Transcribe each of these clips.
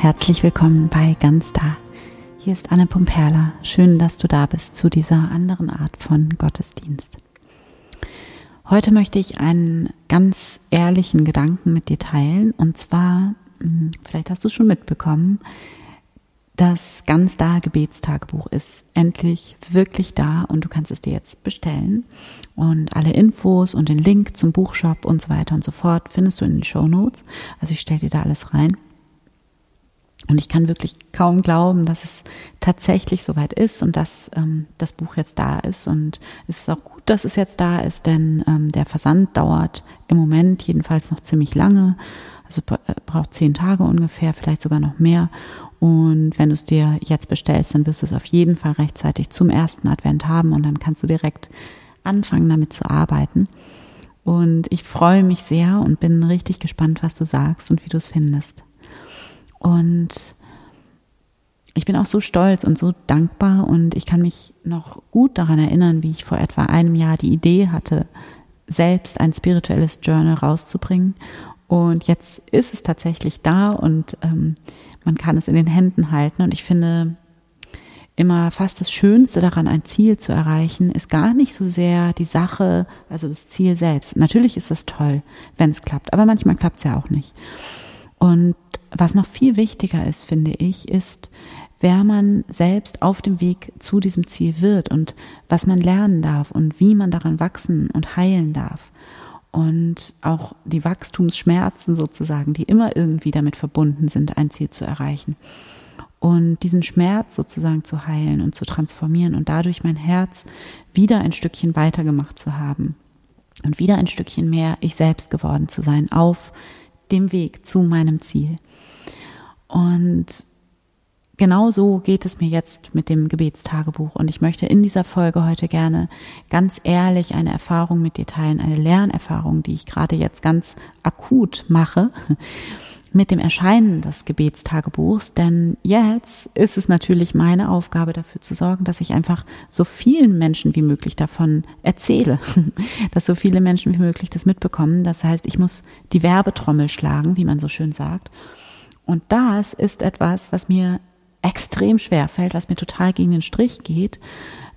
herzlich willkommen bei Ganz Da. Hier ist Anne Pumperla. Schön, dass du da bist zu dieser anderen Art von Gottesdienst. Heute möchte ich einen ganz ehrlichen Gedanken mit dir teilen. Und zwar, hm, vielleicht hast du es schon mitbekommen, das Ganz Da Gebetstagebuch ist endlich wirklich da und du kannst es dir jetzt bestellen. Und alle Infos und den Link zum Buchshop und so weiter und so fort findest du in den Show Notes. Also ich stelle dir da alles rein. Und ich kann wirklich kaum glauben, dass es tatsächlich soweit ist und dass ähm, das Buch jetzt da ist. Und es ist auch gut, dass es jetzt da ist, denn ähm, der Versand dauert im Moment jedenfalls noch ziemlich lange. Also äh, braucht zehn Tage ungefähr, vielleicht sogar noch mehr. Und wenn du es dir jetzt bestellst, dann wirst du es auf jeden Fall rechtzeitig zum ersten Advent haben und dann kannst du direkt anfangen, damit zu arbeiten. Und ich freue mich sehr und bin richtig gespannt, was du sagst und wie du es findest. Und ich bin auch so stolz und so dankbar und ich kann mich noch gut daran erinnern, wie ich vor etwa einem Jahr die Idee hatte, selbst ein spirituelles Journal rauszubringen. Und jetzt ist es tatsächlich da und ähm, man kann es in den Händen halten. Und ich finde immer fast das Schönste daran, ein Ziel zu erreichen, ist gar nicht so sehr die Sache, also das Ziel selbst. Natürlich ist es toll, wenn es klappt, aber manchmal klappt es ja auch nicht. Und was noch viel wichtiger ist, finde ich, ist, wer man selbst auf dem Weg zu diesem Ziel wird und was man lernen darf und wie man daran wachsen und heilen darf. Und auch die Wachstumsschmerzen sozusagen, die immer irgendwie damit verbunden sind, ein Ziel zu erreichen. Und diesen Schmerz sozusagen zu heilen und zu transformieren und dadurch mein Herz wieder ein Stückchen weiter gemacht zu haben und wieder ein Stückchen mehr ich selbst geworden zu sein auf dem Weg zu meinem Ziel. Und genau so geht es mir jetzt mit dem Gebetstagebuch. Und ich möchte in dieser Folge heute gerne ganz ehrlich eine Erfahrung mit dir teilen, eine Lernerfahrung, die ich gerade jetzt ganz akut mache mit dem Erscheinen des Gebetstagebuchs, denn jetzt ist es natürlich meine Aufgabe dafür zu sorgen, dass ich einfach so vielen Menschen wie möglich davon erzähle, dass so viele Menschen wie möglich das mitbekommen. Das heißt, ich muss die Werbetrommel schlagen, wie man so schön sagt. Und das ist etwas, was mir extrem schwer fällt, was mir total gegen den Strich geht.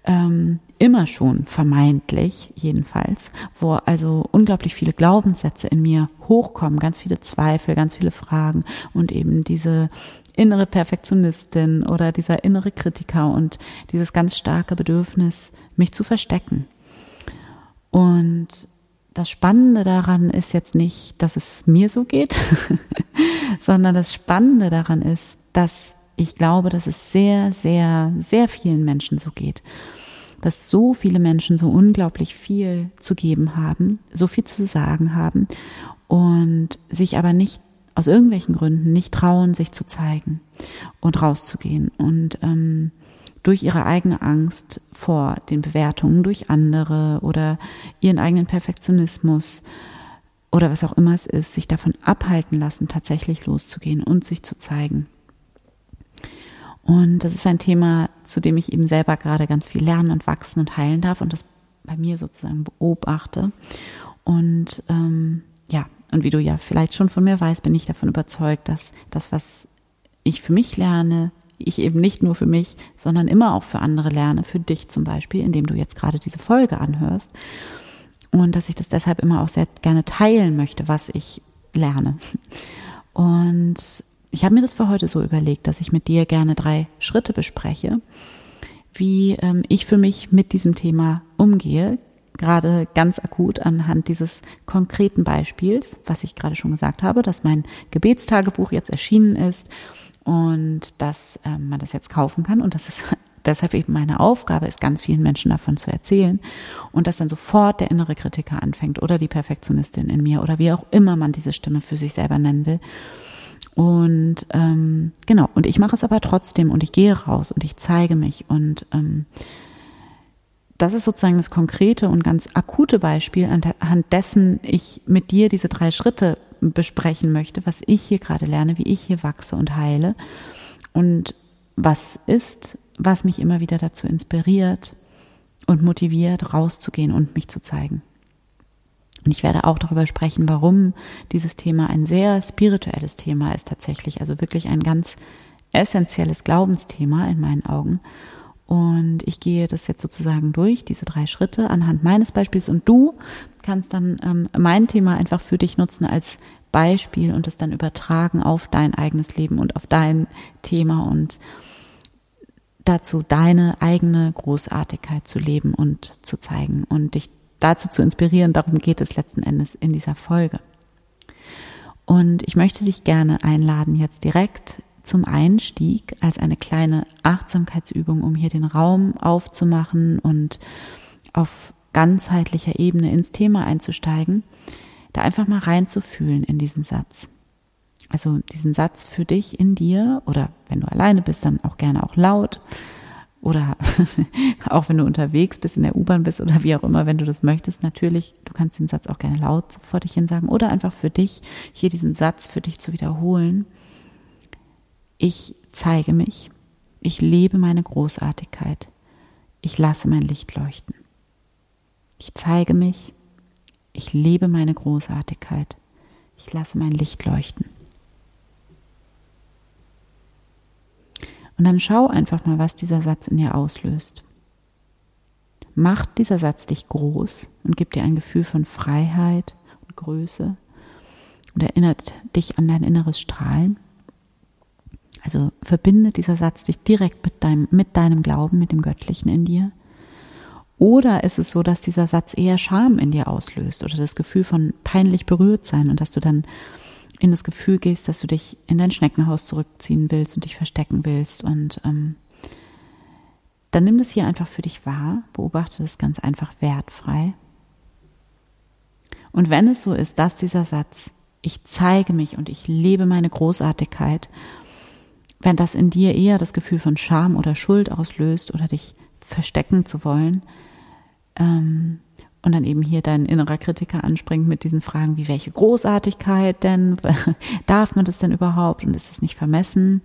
Ähm, immer schon vermeintlich jedenfalls, wo also unglaublich viele Glaubenssätze in mir hochkommen, ganz viele Zweifel, ganz viele Fragen und eben diese innere Perfektionistin oder dieser innere Kritiker und dieses ganz starke Bedürfnis, mich zu verstecken. Und das Spannende daran ist jetzt nicht, dass es mir so geht, sondern das Spannende daran ist, dass ich glaube, dass es sehr, sehr, sehr vielen Menschen so geht. Dass so viele Menschen so unglaublich viel zu geben haben, so viel zu sagen haben und sich aber nicht aus irgendwelchen Gründen nicht trauen, sich zu zeigen und rauszugehen und ähm, durch ihre eigene Angst vor den Bewertungen durch andere oder ihren eigenen Perfektionismus oder was auch immer es ist, sich davon abhalten lassen, tatsächlich loszugehen und sich zu zeigen. Und das ist ein Thema, zu dem ich eben selber gerade ganz viel lernen und wachsen und heilen darf und das bei mir sozusagen beobachte. Und ähm, ja, und wie du ja vielleicht schon von mir weißt, bin ich davon überzeugt, dass das, was ich für mich lerne, ich eben nicht nur für mich, sondern immer auch für andere lerne, für dich zum Beispiel, indem du jetzt gerade diese Folge anhörst. Und dass ich das deshalb immer auch sehr gerne teilen möchte, was ich lerne. Und ich habe mir das für heute so überlegt, dass ich mit dir gerne drei Schritte bespreche, wie ähm, ich für mich mit diesem Thema umgehe, gerade ganz akut anhand dieses konkreten Beispiels, was ich gerade schon gesagt habe, dass mein Gebetstagebuch jetzt erschienen ist und dass ähm, man das jetzt kaufen kann. Und das ist deshalb eben meine Aufgabe ist, ganz vielen Menschen davon zu erzählen. Und dass dann sofort der innere Kritiker anfängt oder die Perfektionistin in mir oder wie auch immer man diese Stimme für sich selber nennen will. Und ähm, genau, und ich mache es aber trotzdem und ich gehe raus und ich zeige mich und ähm, das ist sozusagen das konkrete und ganz akute Beispiel, anhand dessen ich mit dir diese drei Schritte besprechen möchte, was ich hier gerade lerne, wie ich hier wachse und heile und was ist, was mich immer wieder dazu inspiriert und motiviert, rauszugehen und mich zu zeigen. Und ich werde auch darüber sprechen, warum dieses Thema ein sehr spirituelles Thema ist tatsächlich, also wirklich ein ganz essentielles Glaubensthema in meinen Augen. Und ich gehe das jetzt sozusagen durch, diese drei Schritte anhand meines Beispiels. Und du kannst dann ähm, mein Thema einfach für dich nutzen als Beispiel und es dann übertragen auf dein eigenes Leben und auf dein Thema und dazu deine eigene Großartigkeit zu leben und zu zeigen und dich dazu zu inspirieren. Darum geht es letzten Endes in dieser Folge. Und ich möchte dich gerne einladen, jetzt direkt zum Einstieg als eine kleine Achtsamkeitsübung, um hier den Raum aufzumachen und auf ganzheitlicher Ebene ins Thema einzusteigen, da einfach mal reinzufühlen in diesen Satz. Also diesen Satz für dich in dir oder wenn du alleine bist, dann auch gerne auch laut oder auch wenn du unterwegs bist, in der U-Bahn bist oder wie auch immer, wenn du das möchtest, natürlich, du kannst den Satz auch gerne laut vor dich hin sagen oder einfach für dich hier diesen Satz für dich zu wiederholen. Ich zeige mich, ich lebe meine Großartigkeit, ich lasse mein Licht leuchten. Ich zeige mich, ich lebe meine Großartigkeit, ich lasse mein Licht leuchten. Und dann schau einfach mal, was dieser Satz in dir auslöst. Macht dieser Satz dich groß und gibt dir ein Gefühl von Freiheit und Größe und erinnert dich an dein inneres Strahlen? Also verbindet dieser Satz dich direkt mit deinem, mit deinem Glauben, mit dem Göttlichen in dir? Oder ist es so, dass dieser Satz eher Scham in dir auslöst oder das Gefühl von peinlich berührt sein und dass du dann in das Gefühl gehst, dass du dich in dein Schneckenhaus zurückziehen willst und dich verstecken willst. Und ähm, dann nimm das hier einfach für dich wahr, beobachte das ganz einfach wertfrei. Und wenn es so ist, dass dieser Satz, ich zeige mich und ich lebe meine Großartigkeit, wenn das in dir eher das Gefühl von Scham oder Schuld auslöst oder dich verstecken zu wollen, ähm, und dann eben hier dein innerer Kritiker anspringt mit diesen Fragen wie welche Großartigkeit denn, darf man das denn überhaupt und ist es nicht vermessen,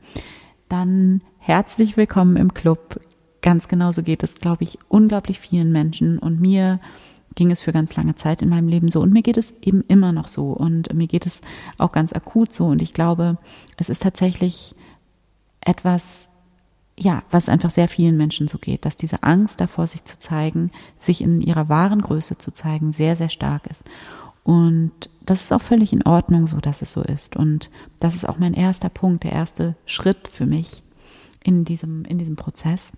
dann herzlich willkommen im Club. Ganz genauso geht es, glaube ich, unglaublich vielen Menschen. Und mir ging es für ganz lange Zeit in meinem Leben so. Und mir geht es eben immer noch so. Und mir geht es auch ganz akut so. Und ich glaube, es ist tatsächlich etwas ja, was einfach sehr vielen Menschen so geht, dass diese Angst davor, sich zu zeigen, sich in ihrer wahren Größe zu zeigen, sehr, sehr stark ist. Und das ist auch völlig in Ordnung so, dass es so ist. Und das ist auch mein erster Punkt, der erste Schritt für mich in diesem, in diesem Prozess.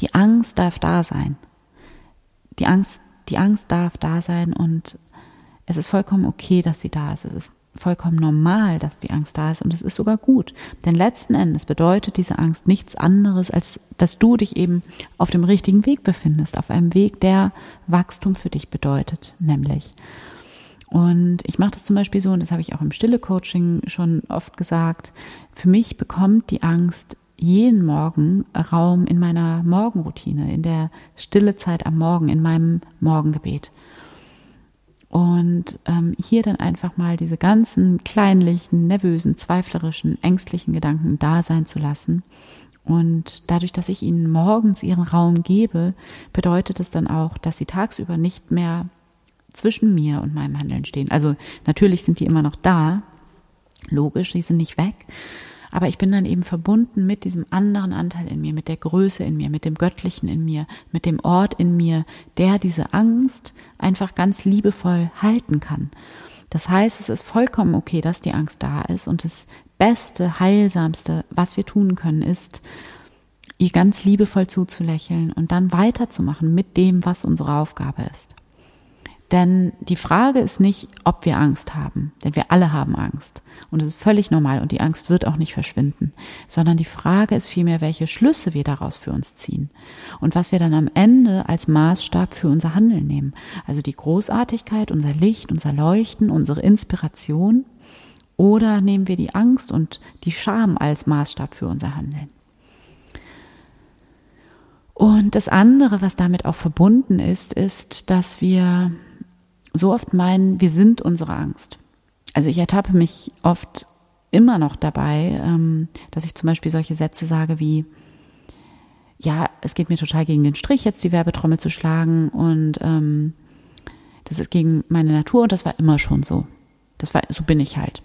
Die Angst darf da sein. Die Angst, die Angst darf da sein und es ist vollkommen okay, dass sie da ist. Es ist vollkommen normal, dass die Angst da ist und es ist sogar gut. Denn letzten Endes bedeutet diese Angst nichts anderes, als dass du dich eben auf dem richtigen Weg befindest, auf einem Weg, der Wachstum für dich bedeutet, nämlich. Und ich mache das zum Beispiel so, und das habe ich auch im Stille-Coaching schon oft gesagt, für mich bekommt die Angst jeden Morgen Raum in meiner Morgenroutine, in der stille Zeit am Morgen, in meinem Morgengebet. Und ähm, hier dann einfach mal diese ganzen kleinlichen, nervösen, zweiflerischen, ängstlichen Gedanken da sein zu lassen. Und dadurch, dass ich ihnen morgens ihren Raum gebe, bedeutet es dann auch, dass sie tagsüber nicht mehr zwischen mir und meinem Handeln stehen. Also natürlich sind die immer noch da, logisch, die sind nicht weg, aber ich bin dann eben verbunden mit diesem anderen Anteil in mir, mit der Größe in mir, mit dem Göttlichen in mir, mit dem Ort in mir, der diese Angst einfach ganz liebevoll halten kann. Das heißt, es ist vollkommen okay, dass die Angst da ist und das Beste, Heilsamste, was wir tun können, ist, ihr ganz liebevoll zuzulächeln und dann weiterzumachen mit dem, was unsere Aufgabe ist. Denn die Frage ist nicht, ob wir Angst haben, denn wir alle haben Angst. Und es ist völlig normal und die Angst wird auch nicht verschwinden, sondern die Frage ist vielmehr, welche Schlüsse wir daraus für uns ziehen und was wir dann am Ende als Maßstab für unser Handeln nehmen. Also die Großartigkeit, unser Licht, unser Leuchten, unsere Inspiration oder nehmen wir die Angst und die Scham als Maßstab für unser Handeln. Und das andere, was damit auch verbunden ist, ist, dass wir so oft meinen, wir sind unsere Angst. Also ich ertappe mich oft immer noch dabei, ähm, dass ich zum Beispiel solche Sätze sage wie, ja, es geht mir total gegen den Strich, jetzt die Werbetrommel zu schlagen und ähm, Das ist gegen meine Natur und das war immer schon so. Das war, so bin ich halt.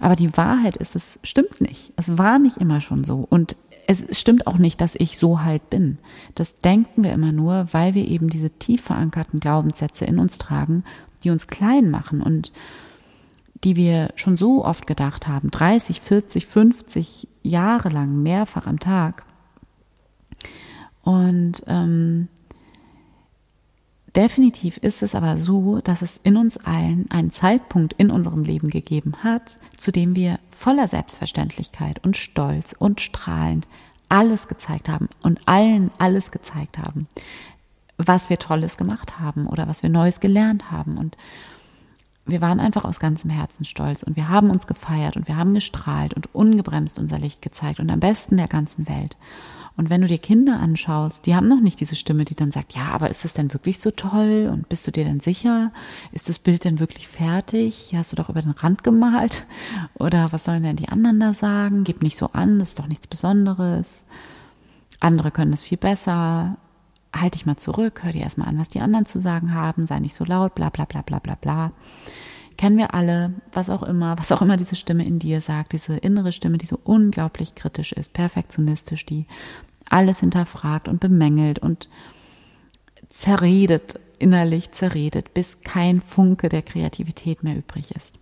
Aber die Wahrheit ist, es stimmt nicht. Es war nicht immer schon so. Und es stimmt auch nicht, dass ich so halt bin. Das denken wir immer nur, weil wir eben diese tief verankerten Glaubenssätze in uns tragen, die uns klein machen und die wir schon so oft gedacht haben, 30, 40, 50 Jahre lang, mehrfach am Tag. Und ähm, Definitiv ist es aber so, dass es in uns allen einen Zeitpunkt in unserem Leben gegeben hat, zu dem wir voller Selbstverständlichkeit und Stolz und strahlend alles gezeigt haben und allen alles gezeigt haben, was wir Tolles gemacht haben oder was wir Neues gelernt haben. Und wir waren einfach aus ganzem Herzen stolz und wir haben uns gefeiert und wir haben gestrahlt und ungebremst unser Licht gezeigt und am besten der ganzen Welt. Und wenn du dir Kinder anschaust, die haben noch nicht diese Stimme, die dann sagt, ja, aber ist das denn wirklich so toll? Und bist du dir denn sicher? Ist das Bild denn wirklich fertig? Hast du doch über den Rand gemalt? Oder was sollen denn die anderen da sagen? Gib nicht so an, das ist doch nichts Besonderes. Andere können es viel besser. Halt dich mal zurück, hör dir erstmal an, was die anderen zu sagen haben, sei nicht so laut, bla bla bla bla bla bla kennen wir alle, was auch immer, was auch immer diese Stimme in dir sagt, diese innere Stimme, die so unglaublich kritisch ist, perfektionistisch, die alles hinterfragt und bemängelt und zerredet, innerlich zerredet, bis kein Funke der Kreativität mehr übrig ist.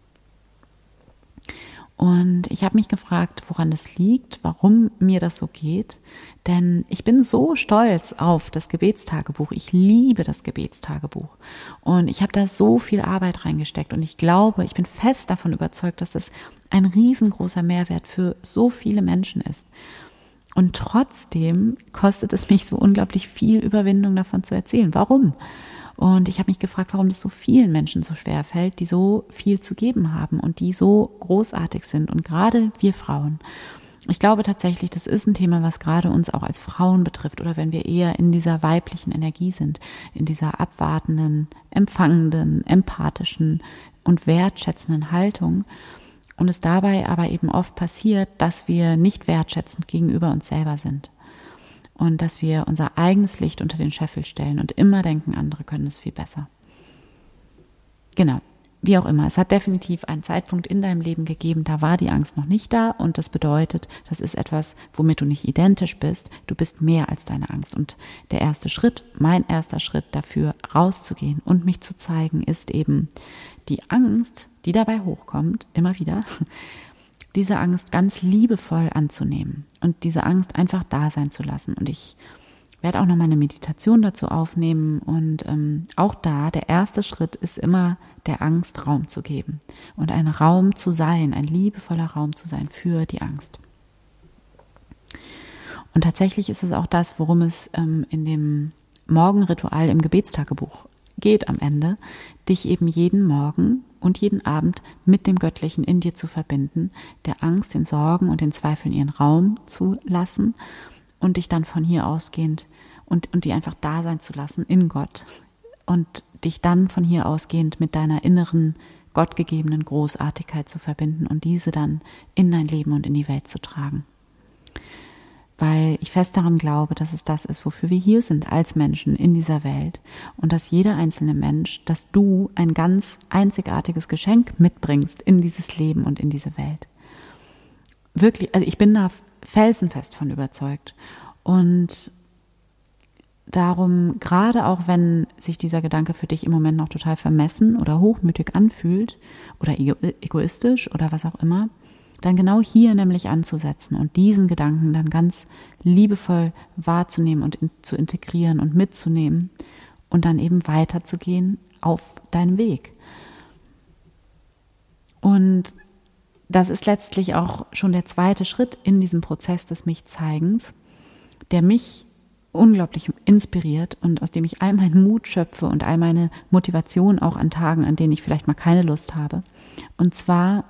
Und ich habe mich gefragt, woran das liegt, warum mir das so geht. Denn ich bin so stolz auf das Gebetstagebuch. Ich liebe das Gebetstagebuch. Und ich habe da so viel Arbeit reingesteckt. Und ich glaube, ich bin fest davon überzeugt, dass das ein riesengroßer Mehrwert für so viele Menschen ist. Und trotzdem kostet es mich so unglaublich viel Überwindung davon zu erzählen. Warum? Und ich habe mich gefragt, warum das so vielen Menschen so schwer fällt, die so viel zu geben haben und die so großartig sind. Und gerade wir Frauen. Ich glaube tatsächlich, das ist ein Thema, was gerade uns auch als Frauen betrifft oder wenn wir eher in dieser weiblichen Energie sind, in dieser abwartenden, empfangenden, empathischen und wertschätzenden Haltung und es dabei aber eben oft passiert, dass wir nicht wertschätzend gegenüber uns selber sind. Und dass wir unser eigenes Licht unter den Scheffel stellen und immer denken, andere können es viel besser. Genau, wie auch immer, es hat definitiv einen Zeitpunkt in deinem Leben gegeben, da war die Angst noch nicht da. Und das bedeutet, das ist etwas, womit du nicht identisch bist, du bist mehr als deine Angst. Und der erste Schritt, mein erster Schritt dafür rauszugehen und mich zu zeigen, ist eben die Angst, die dabei hochkommt, immer wieder, diese Angst ganz liebevoll anzunehmen und diese Angst einfach da sein zu lassen. Und ich werde auch noch meine Meditation dazu aufnehmen. Und ähm, auch da, der erste Schritt ist immer der Angst Raum zu geben und ein Raum zu sein, ein liebevoller Raum zu sein für die Angst. Und tatsächlich ist es auch das, worum es ähm, in dem Morgenritual im Gebetstagebuch geht am Ende, dich eben jeden Morgen und jeden Abend mit dem Göttlichen in dir zu verbinden, der Angst, den Sorgen und den Zweifeln ihren Raum zu lassen und dich dann von hier ausgehend und, und die einfach da sein zu lassen in Gott und dich dann von hier ausgehend mit deiner inneren gottgegebenen Großartigkeit zu verbinden und diese dann in dein Leben und in die Welt zu tragen weil ich fest daran glaube, dass es das ist, wofür wir hier sind als Menschen in dieser Welt und dass jeder einzelne Mensch, dass du ein ganz einzigartiges Geschenk mitbringst in dieses Leben und in diese Welt. Wirklich, also ich bin da felsenfest von überzeugt und darum, gerade auch wenn sich dieser Gedanke für dich im Moment noch total vermessen oder hochmütig anfühlt oder egoistisch oder was auch immer, dann genau hier nämlich anzusetzen und diesen Gedanken dann ganz liebevoll wahrzunehmen und in, zu integrieren und mitzunehmen und dann eben weiterzugehen auf deinem Weg. Und das ist letztlich auch schon der zweite Schritt in diesem Prozess des Mich-Zeigens, der mich unglaublich inspiriert und aus dem ich all meinen Mut schöpfe und all meine Motivation auch an Tagen, an denen ich vielleicht mal keine Lust habe. Und zwar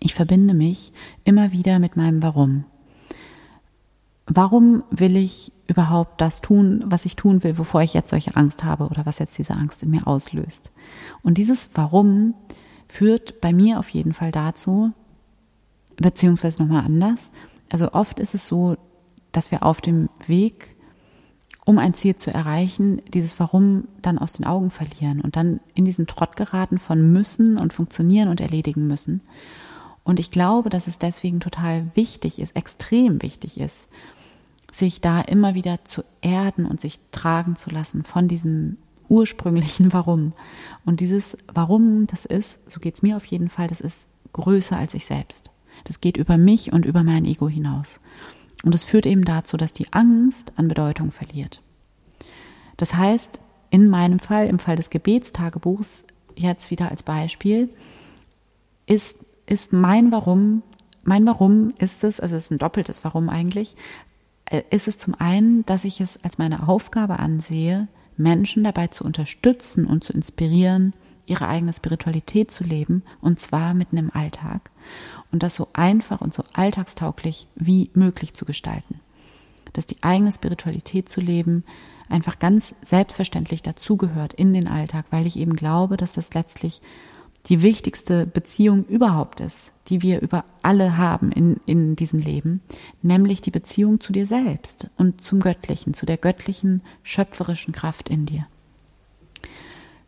ich verbinde mich immer wieder mit meinem Warum. Warum will ich überhaupt das tun, was ich tun will, wovor ich jetzt solche Angst habe oder was jetzt diese Angst in mir auslöst? Und dieses Warum führt bei mir auf jeden Fall dazu, beziehungsweise nochmal anders. Also oft ist es so, dass wir auf dem Weg um ein Ziel zu erreichen, dieses Warum dann aus den Augen verlieren und dann in diesen Trott geraten von müssen und funktionieren und erledigen müssen. Und ich glaube, dass es deswegen total wichtig ist, extrem wichtig ist, sich da immer wieder zu erden und sich tragen zu lassen von diesem ursprünglichen Warum. Und dieses Warum, das ist, so geht's mir auf jeden Fall, das ist größer als ich selbst. Das geht über mich und über mein Ego hinaus. Und es führt eben dazu, dass die Angst an Bedeutung verliert. Das heißt, in meinem Fall, im Fall des Gebetstagebuchs, jetzt wieder als Beispiel, ist, ist mein Warum, mein Warum ist es, also es ist ein doppeltes Warum eigentlich, äh, ist es zum einen, dass ich es als meine Aufgabe ansehe, Menschen dabei zu unterstützen und zu inspirieren, ihre eigene Spiritualität zu leben, und zwar mitten im Alltag. Und das so einfach und so alltagstauglich wie möglich zu gestalten. Dass die eigene Spiritualität zu leben einfach ganz selbstverständlich dazugehört in den Alltag, weil ich eben glaube, dass das letztlich die wichtigste Beziehung überhaupt ist, die wir über alle haben in, in diesem Leben, nämlich die Beziehung zu dir selbst und zum Göttlichen, zu der göttlichen, schöpferischen Kraft in dir.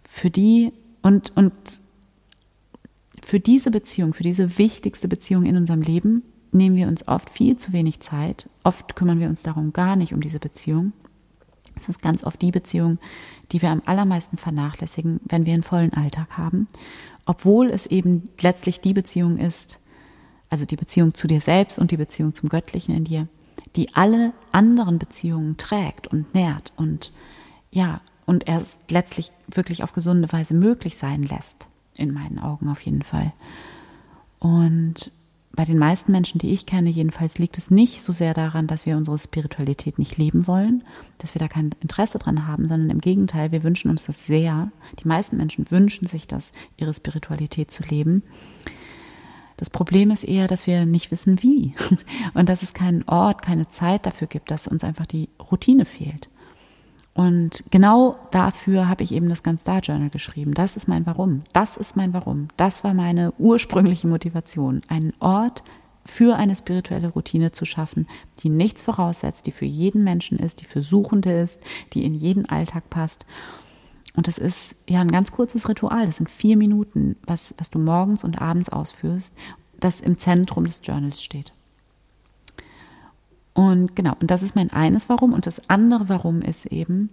Für die und, und für diese Beziehung, für diese wichtigste Beziehung in unserem Leben, nehmen wir uns oft viel zu wenig Zeit. Oft kümmern wir uns darum gar nicht um diese Beziehung. Es ist ganz oft die Beziehung, die wir am allermeisten vernachlässigen, wenn wir einen vollen Alltag haben obwohl es eben letztlich die Beziehung ist, also die Beziehung zu dir selbst und die Beziehung zum Göttlichen in dir, die alle anderen Beziehungen trägt und nährt und ja, und erst letztlich wirklich auf gesunde Weise möglich sein lässt, in meinen Augen auf jeden Fall. Und bei den meisten Menschen, die ich kenne, jedenfalls liegt es nicht so sehr daran, dass wir unsere Spiritualität nicht leben wollen, dass wir da kein Interesse dran haben, sondern im Gegenteil, wir wünschen uns das sehr. Die meisten Menschen wünschen sich das, ihre Spiritualität zu leben. Das Problem ist eher, dass wir nicht wissen, wie und dass es keinen Ort, keine Zeit dafür gibt, dass uns einfach die Routine fehlt. Und genau dafür habe ich eben das Ganz Star Journal geschrieben. Das ist mein Warum. Das ist mein Warum. Das war meine ursprüngliche Motivation. Einen Ort für eine spirituelle Routine zu schaffen, die nichts voraussetzt, die für jeden Menschen ist, die für Suchende ist, die in jeden Alltag passt. Und das ist ja ein ganz kurzes Ritual. Das sind vier Minuten, was, was du morgens und abends ausführst, das im Zentrum des Journals steht. Und genau, und das ist mein eines Warum. Und das andere Warum ist eben,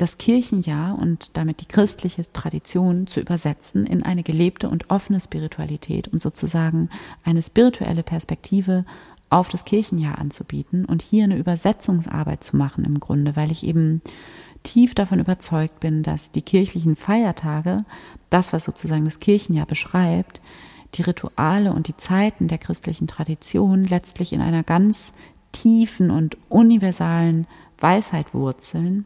das Kirchenjahr und damit die christliche Tradition zu übersetzen in eine gelebte und offene Spiritualität und sozusagen eine spirituelle Perspektive auf das Kirchenjahr anzubieten und hier eine Übersetzungsarbeit zu machen im Grunde, weil ich eben tief davon überzeugt bin, dass die kirchlichen Feiertage, das, was sozusagen das Kirchenjahr beschreibt, die Rituale und die Zeiten der christlichen Tradition letztlich in einer ganz tiefen und universalen Weisheit wurzeln,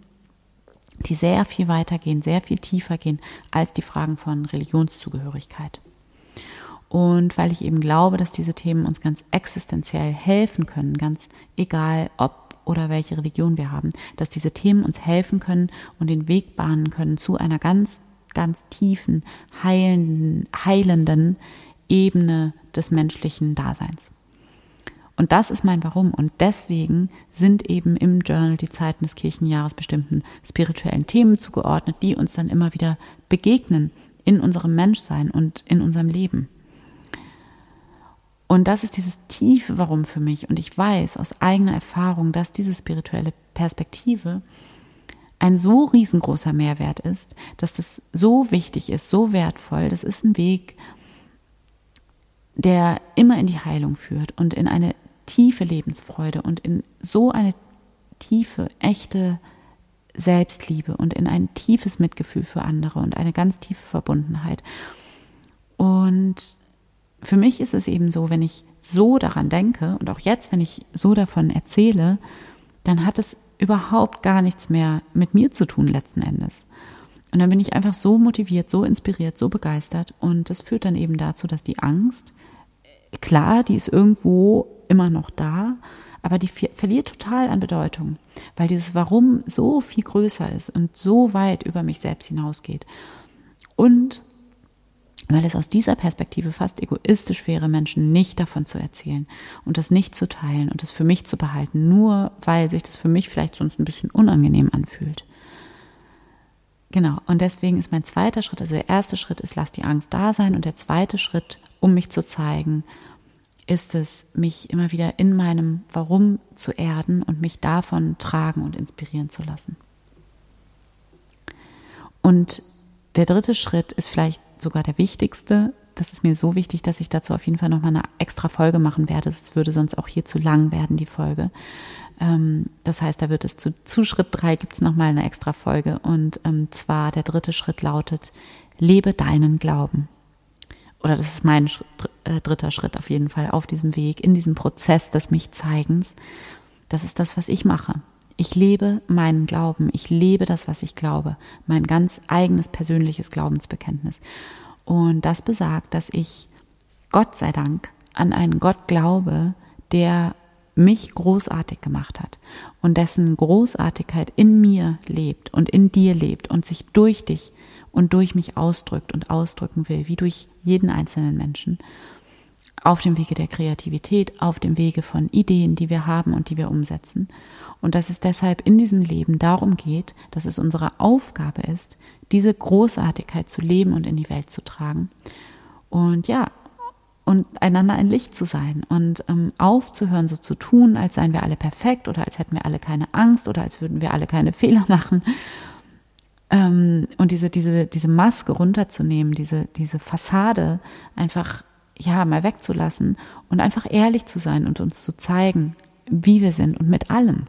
die sehr viel weiter gehen, sehr viel tiefer gehen als die Fragen von Religionszugehörigkeit. Und weil ich eben glaube, dass diese Themen uns ganz existenziell helfen können, ganz egal ob oder welche Religion wir haben, dass diese Themen uns helfen können und den Weg bahnen können zu einer ganz, ganz tiefen, heilenden, heilenden Ebene des menschlichen Daseins. Und das ist mein Warum. Und deswegen sind eben im Journal die Zeiten des Kirchenjahres bestimmten spirituellen Themen zugeordnet, die uns dann immer wieder begegnen in unserem Menschsein und in unserem Leben. Und das ist dieses tiefe Warum für mich. Und ich weiß aus eigener Erfahrung, dass diese spirituelle Perspektive ein so riesengroßer Mehrwert ist, dass das so wichtig ist, so wertvoll. Das ist ein Weg, der immer in die Heilung führt und in eine tiefe Lebensfreude und in so eine tiefe, echte Selbstliebe und in ein tiefes Mitgefühl für andere und eine ganz tiefe Verbundenheit. Und für mich ist es eben so, wenn ich so daran denke und auch jetzt, wenn ich so davon erzähle, dann hat es überhaupt gar nichts mehr mit mir zu tun letzten Endes. Und dann bin ich einfach so motiviert, so inspiriert, so begeistert und das führt dann eben dazu, dass die Angst, klar, die ist irgendwo immer noch da, aber die verliert total an Bedeutung, weil dieses Warum so viel größer ist und so weit über mich selbst hinausgeht. Und weil es aus dieser Perspektive fast egoistisch wäre, Menschen nicht davon zu erzählen und das nicht zu teilen und das für mich zu behalten, nur weil sich das für mich vielleicht sonst ein bisschen unangenehm anfühlt. Genau, und deswegen ist mein zweiter Schritt, also der erste Schritt ist, lass die Angst da sein und der zweite Schritt, um mich zu zeigen, ist es, mich immer wieder in meinem Warum zu erden und mich davon tragen und inspirieren zu lassen. Und der dritte Schritt ist vielleicht sogar der wichtigste. Das ist mir so wichtig, dass ich dazu auf jeden Fall nochmal eine extra Folge machen werde. Es würde sonst auch hier zu lang werden, die Folge. Ähm, das heißt, da wird es zu, zu Schritt drei gibt es nochmal eine extra Folge. Und ähm, zwar der dritte Schritt lautet, lebe deinen Glauben. Oder das ist mein äh, dritter Schritt auf jeden Fall auf diesem Weg, in diesem Prozess des Mich-Zeigens. Das ist das, was ich mache. Ich lebe meinen Glauben. Ich lebe das, was ich glaube. Mein ganz eigenes persönliches Glaubensbekenntnis. Und das besagt, dass ich Gott sei Dank an einen Gott glaube, der mich großartig gemacht hat und dessen Großartigkeit in mir lebt und in dir lebt und sich durch dich und durch mich ausdrückt und ausdrücken will, wie durch jeden einzelnen Menschen auf dem Wege der Kreativität, auf dem Wege von Ideen, die wir haben und die wir umsetzen. Und dass es deshalb in diesem Leben darum geht, dass es unsere Aufgabe ist, diese Großartigkeit zu leben und in die Welt zu tragen. Und ja, und einander ein Licht zu sein und ähm, aufzuhören, so zu tun, als seien wir alle perfekt oder als hätten wir alle keine Angst oder als würden wir alle keine Fehler machen. Ähm, und diese, diese, diese Maske runterzunehmen, diese, diese Fassade einfach ja, mal wegzulassen und einfach ehrlich zu sein und uns zu zeigen, wie wir sind und mit allem.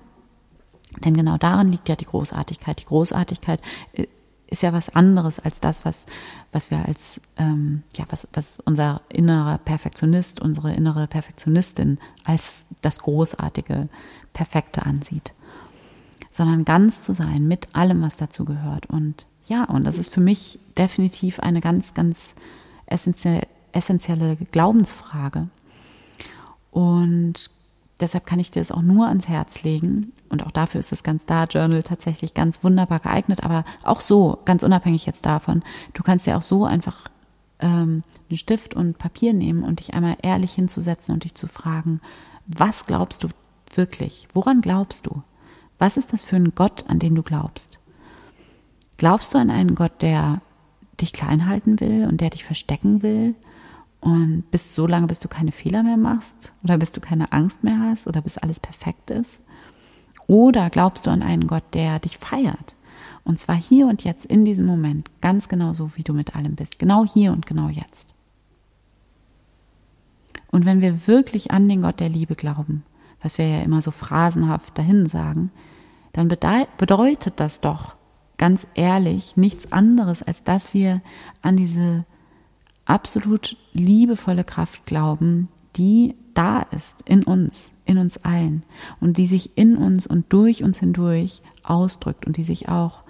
Denn genau darin liegt ja die Großartigkeit. Die Großartigkeit äh, ist ja was anderes als das, was, was wir als, ähm, ja, was, was unser innerer Perfektionist, unsere innere Perfektionistin als das Großartige, Perfekte ansieht. Sondern ganz zu sein mit allem, was dazu gehört. Und ja, und das ist für mich definitiv eine ganz, ganz essentielle, essentielle Glaubensfrage. Und deshalb kann ich dir das auch nur ans Herz legen. Und auch dafür ist das ganz Star Journal tatsächlich ganz wunderbar geeignet. Aber auch so, ganz unabhängig jetzt davon, du kannst ja auch so einfach ähm, einen Stift und Papier nehmen und dich einmal ehrlich hinzusetzen und dich zu fragen, was glaubst du wirklich? Woran glaubst du? Was ist das für ein Gott, an den du glaubst? Glaubst du an einen Gott, der dich klein halten will und der dich verstecken will? Und bis so lange, bis du keine Fehler mehr machst oder bis du keine Angst mehr hast oder bis alles perfekt ist? Oder glaubst du an einen Gott, der dich feiert? Und zwar hier und jetzt in diesem Moment, ganz genau so, wie du mit allem bist. Genau hier und genau jetzt. Und wenn wir wirklich an den Gott der Liebe glauben, was wir ja immer so phrasenhaft dahin sagen, dann bedeutet das doch ganz ehrlich nichts anderes, als dass wir an diese absolut liebevolle Kraft glauben, die da ist in uns, in uns allen und die sich in uns und durch uns hindurch ausdrückt und die sich auch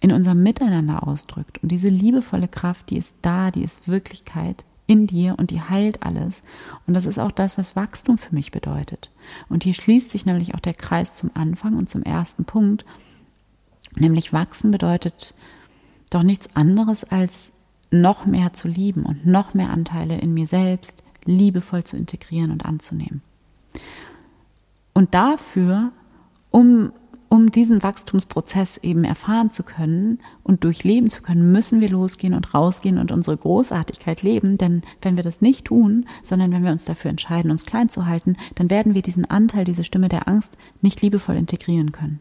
in unserem Miteinander ausdrückt. Und diese liebevolle Kraft, die ist da, die ist Wirklichkeit in dir und die heilt alles. Und das ist auch das, was Wachstum für mich bedeutet. Und hier schließt sich nämlich auch der Kreis zum Anfang und zum ersten Punkt, nämlich wachsen bedeutet doch nichts anderes als noch mehr zu lieben und noch mehr Anteile in mir selbst liebevoll zu integrieren und anzunehmen. Und dafür, um, um diesen Wachstumsprozess eben erfahren zu können und durchleben zu können, müssen wir losgehen und rausgehen und unsere Großartigkeit leben. Denn wenn wir das nicht tun, sondern wenn wir uns dafür entscheiden, uns klein zu halten, dann werden wir diesen Anteil, diese Stimme der Angst nicht liebevoll integrieren können.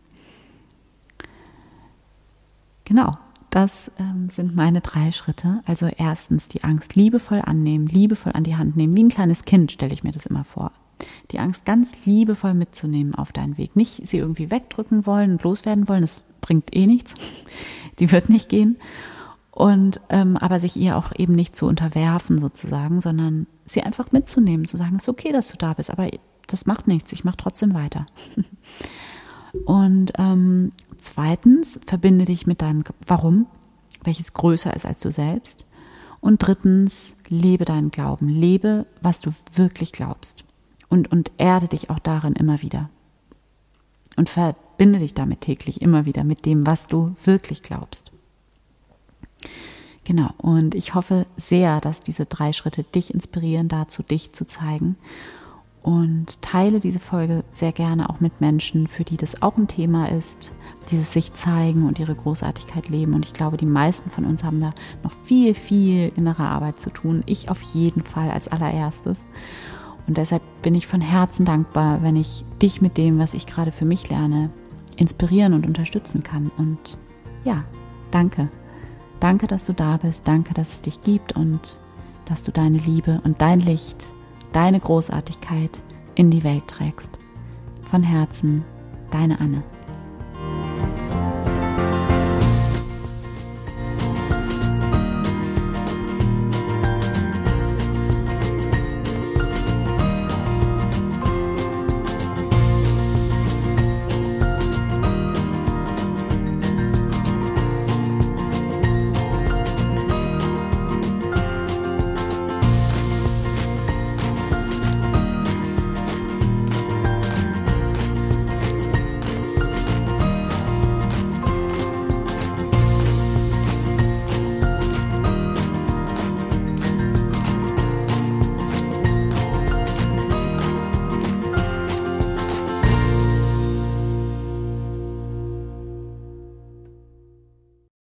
Genau. Das ähm, sind meine drei Schritte. Also erstens die Angst liebevoll annehmen, liebevoll an die Hand nehmen. Wie ein kleines Kind stelle ich mir das immer vor. Die Angst ganz liebevoll mitzunehmen auf deinen Weg. Nicht sie irgendwie wegdrücken wollen und loswerden wollen. Das bringt eh nichts. Die wird nicht gehen. Und ähm, aber sich ihr auch eben nicht zu unterwerfen sozusagen, sondern sie einfach mitzunehmen, zu sagen, es ist okay, dass du da bist, aber das macht nichts, ich mache trotzdem weiter. Und ähm, Zweitens, verbinde dich mit deinem Warum, welches größer ist als du selbst. Und drittens, lebe deinen Glauben, lebe, was du wirklich glaubst. Und, und erde dich auch darin immer wieder. Und verbinde dich damit täglich immer wieder mit dem, was du wirklich glaubst. Genau, und ich hoffe sehr, dass diese drei Schritte dich inspirieren, dazu dich zu zeigen. Und teile diese Folge sehr gerne auch mit Menschen, für die das auch ein Thema ist, dieses sich zeigen und ihre Großartigkeit leben. Und ich glaube, die meisten von uns haben da noch viel, viel innere Arbeit zu tun. Ich auf jeden Fall als allererstes. Und deshalb bin ich von Herzen dankbar, wenn ich dich mit dem, was ich gerade für mich lerne, inspirieren und unterstützen kann. Und ja, danke. Danke, dass du da bist. Danke, dass es dich gibt und dass du deine Liebe und dein Licht, deine Großartigkeit in die Welt trägst. Von Herzen, deine Anne.